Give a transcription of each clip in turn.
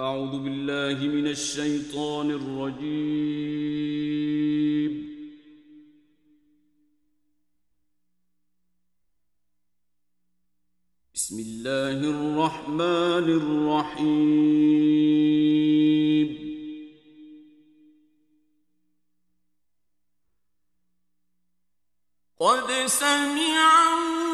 أعوذ بالله من الشيطان الرجيم. بسم الله الرحمن الرحيم. قد سمع الله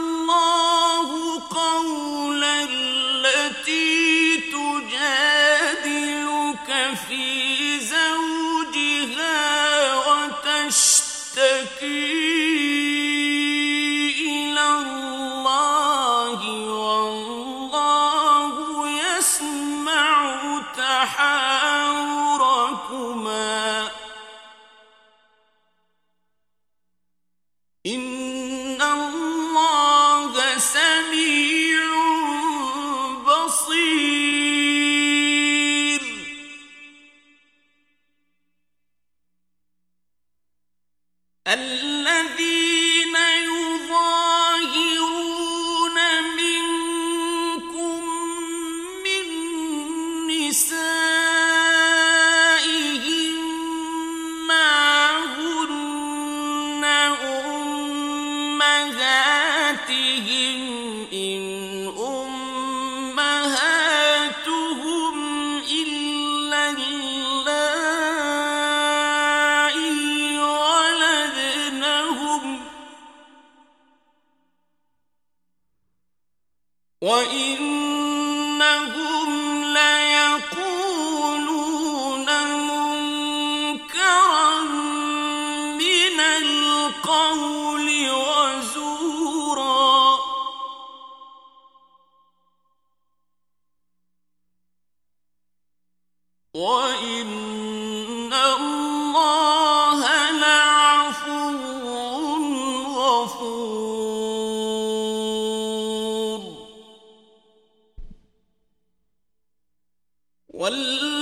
عليهم والله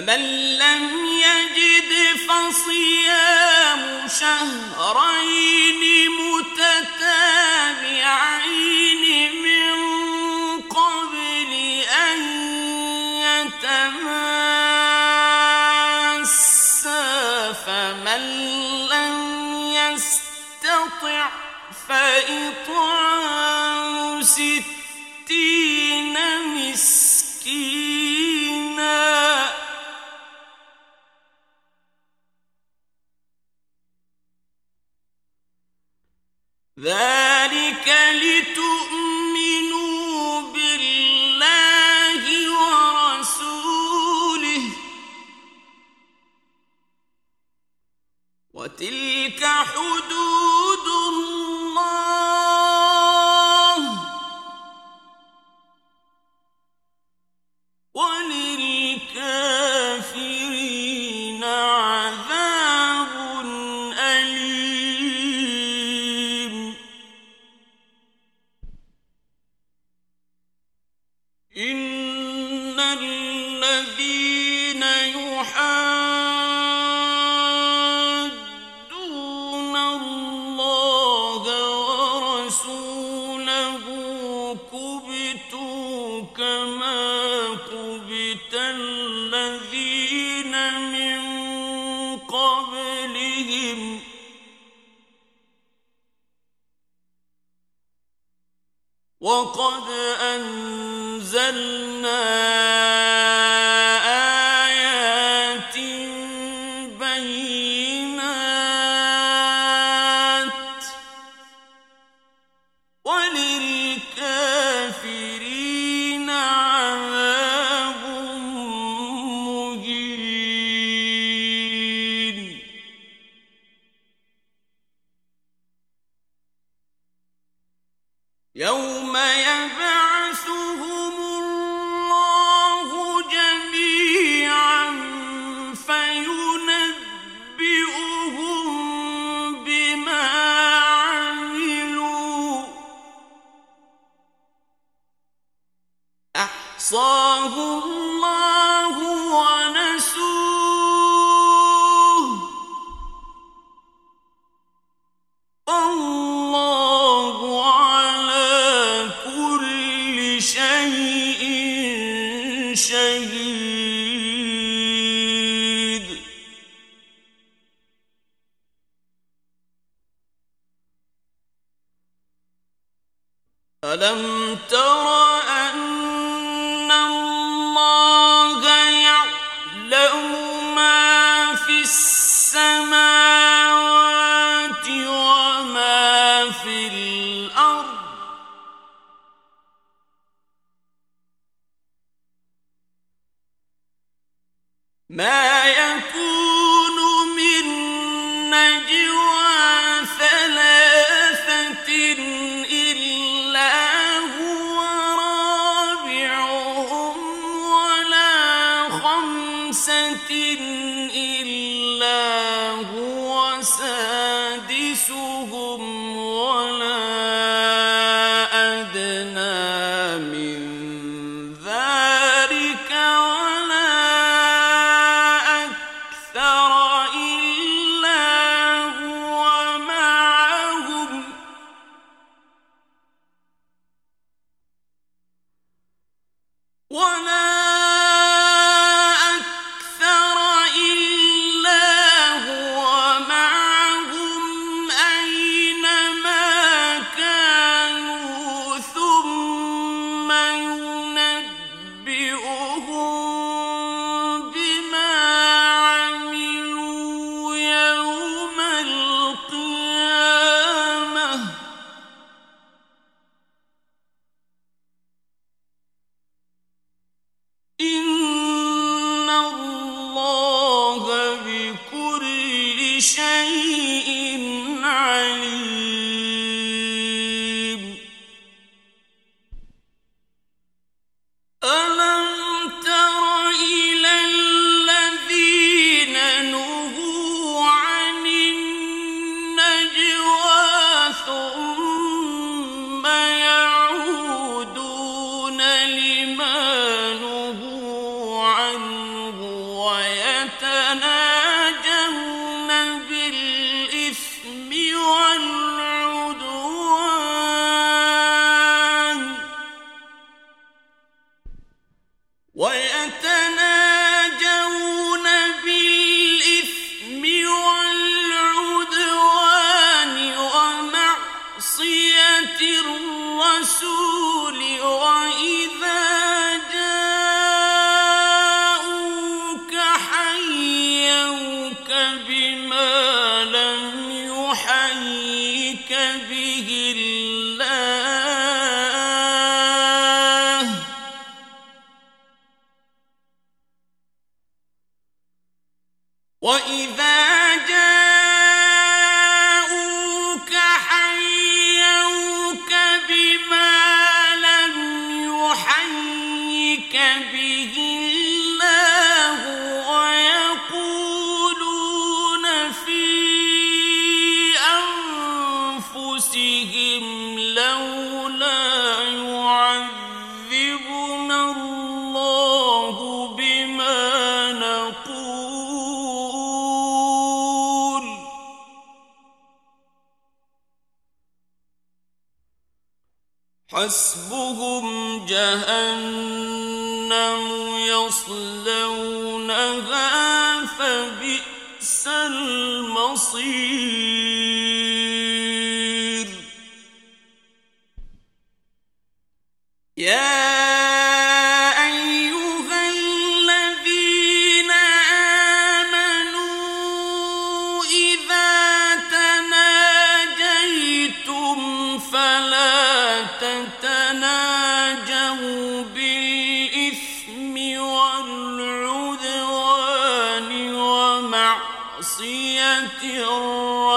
فمن لم يجد فصيام شهرين متتابعين من قبل أن يتماسا فمن لم يستطع فإطعام ستين مسكين قد أنزلنا ألم بما حسبهم جهنم يصلونها فبئس المصير. وتناجوا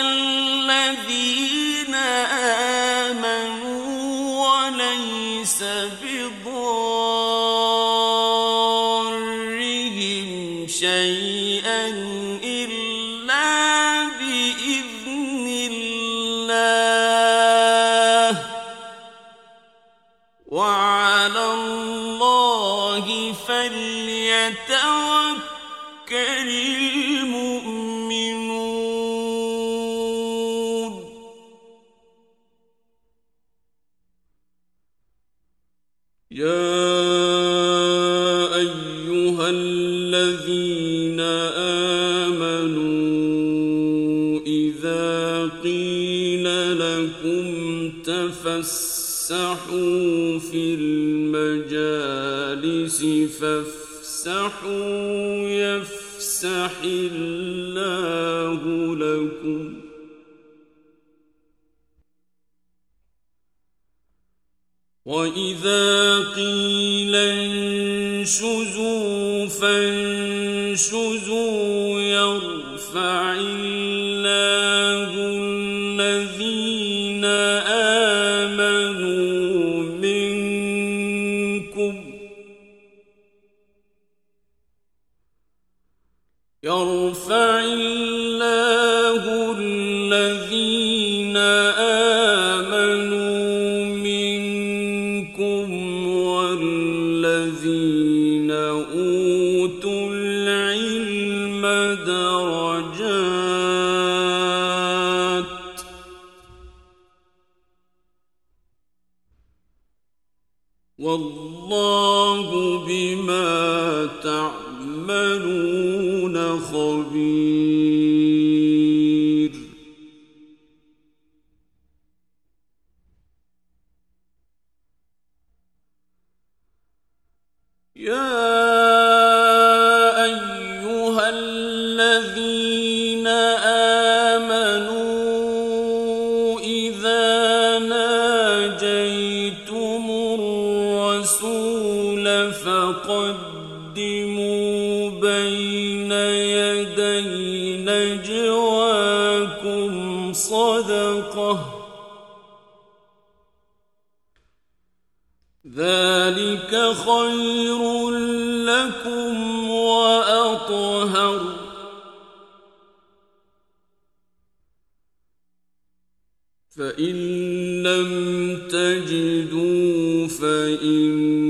أن يا أيها الذين آمنوا إذا قيل لكم تفسحوا في المجالس فافسحوا يفسح الله لكم وإذا Yeah. فإن لم تجدوا فإن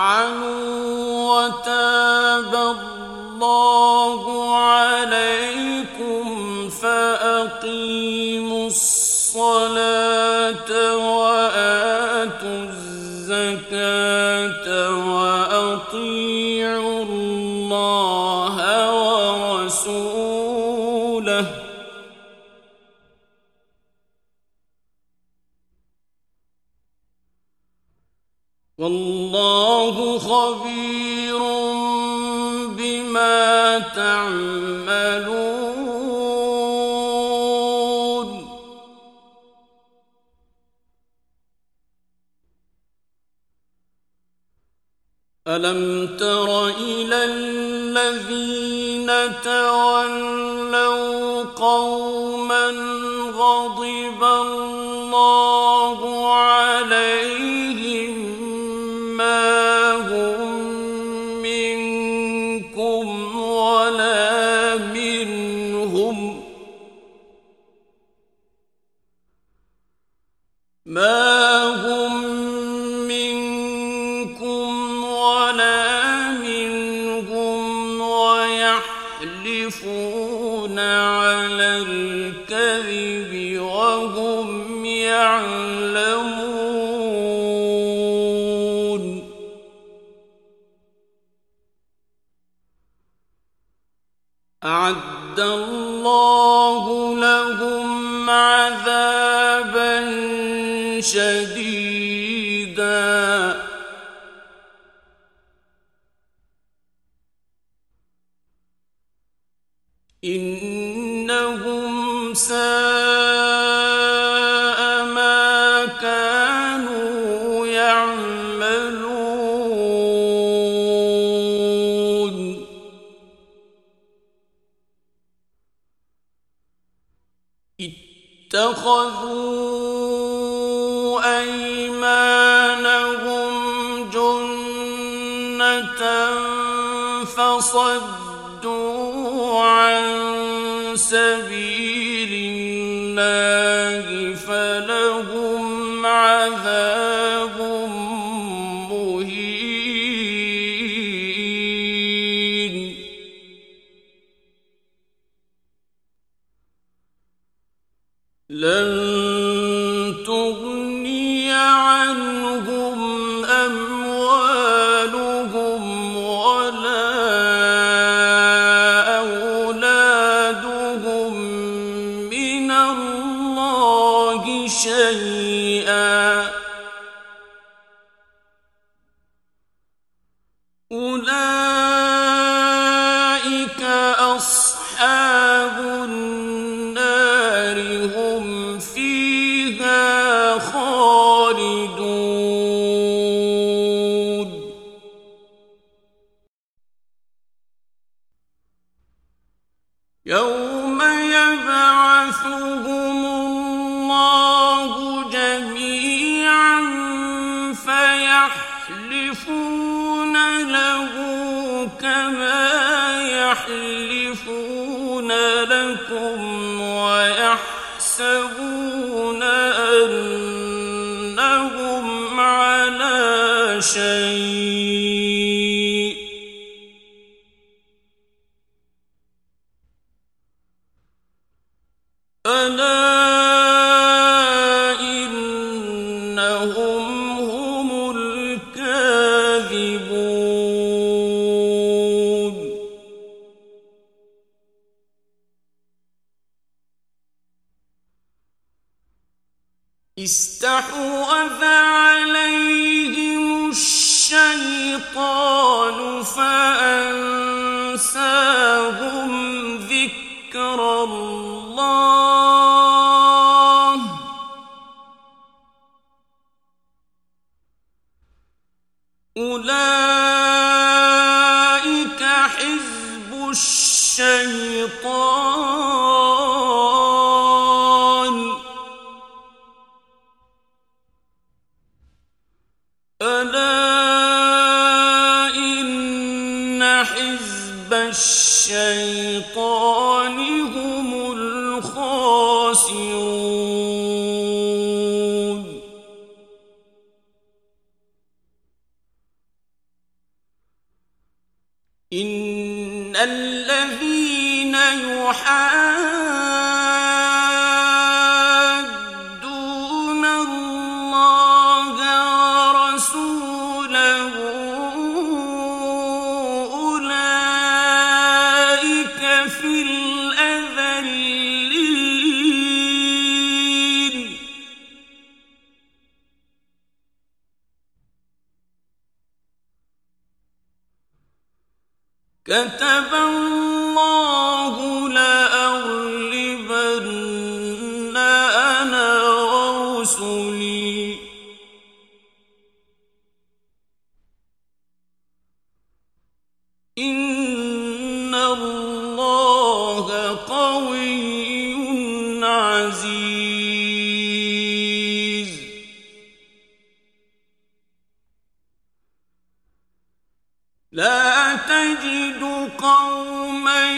فعلوا وتاب الله نتولوا قوما أعد الله لهم عذابا شديدا. فصدوا عن سبيل أولئك ربنا أولئك الذين يحادون الله ورسوله أولئك في الأذلين. كتب لا تجد قوما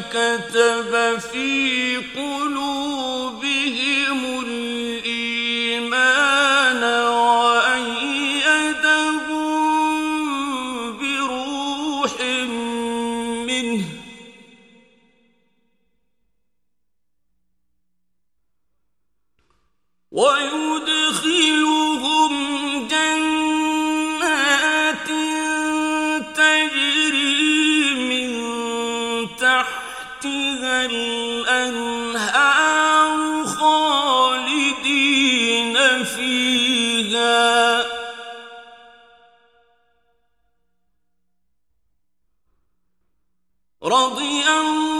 كتب في قلوبهم رضي الله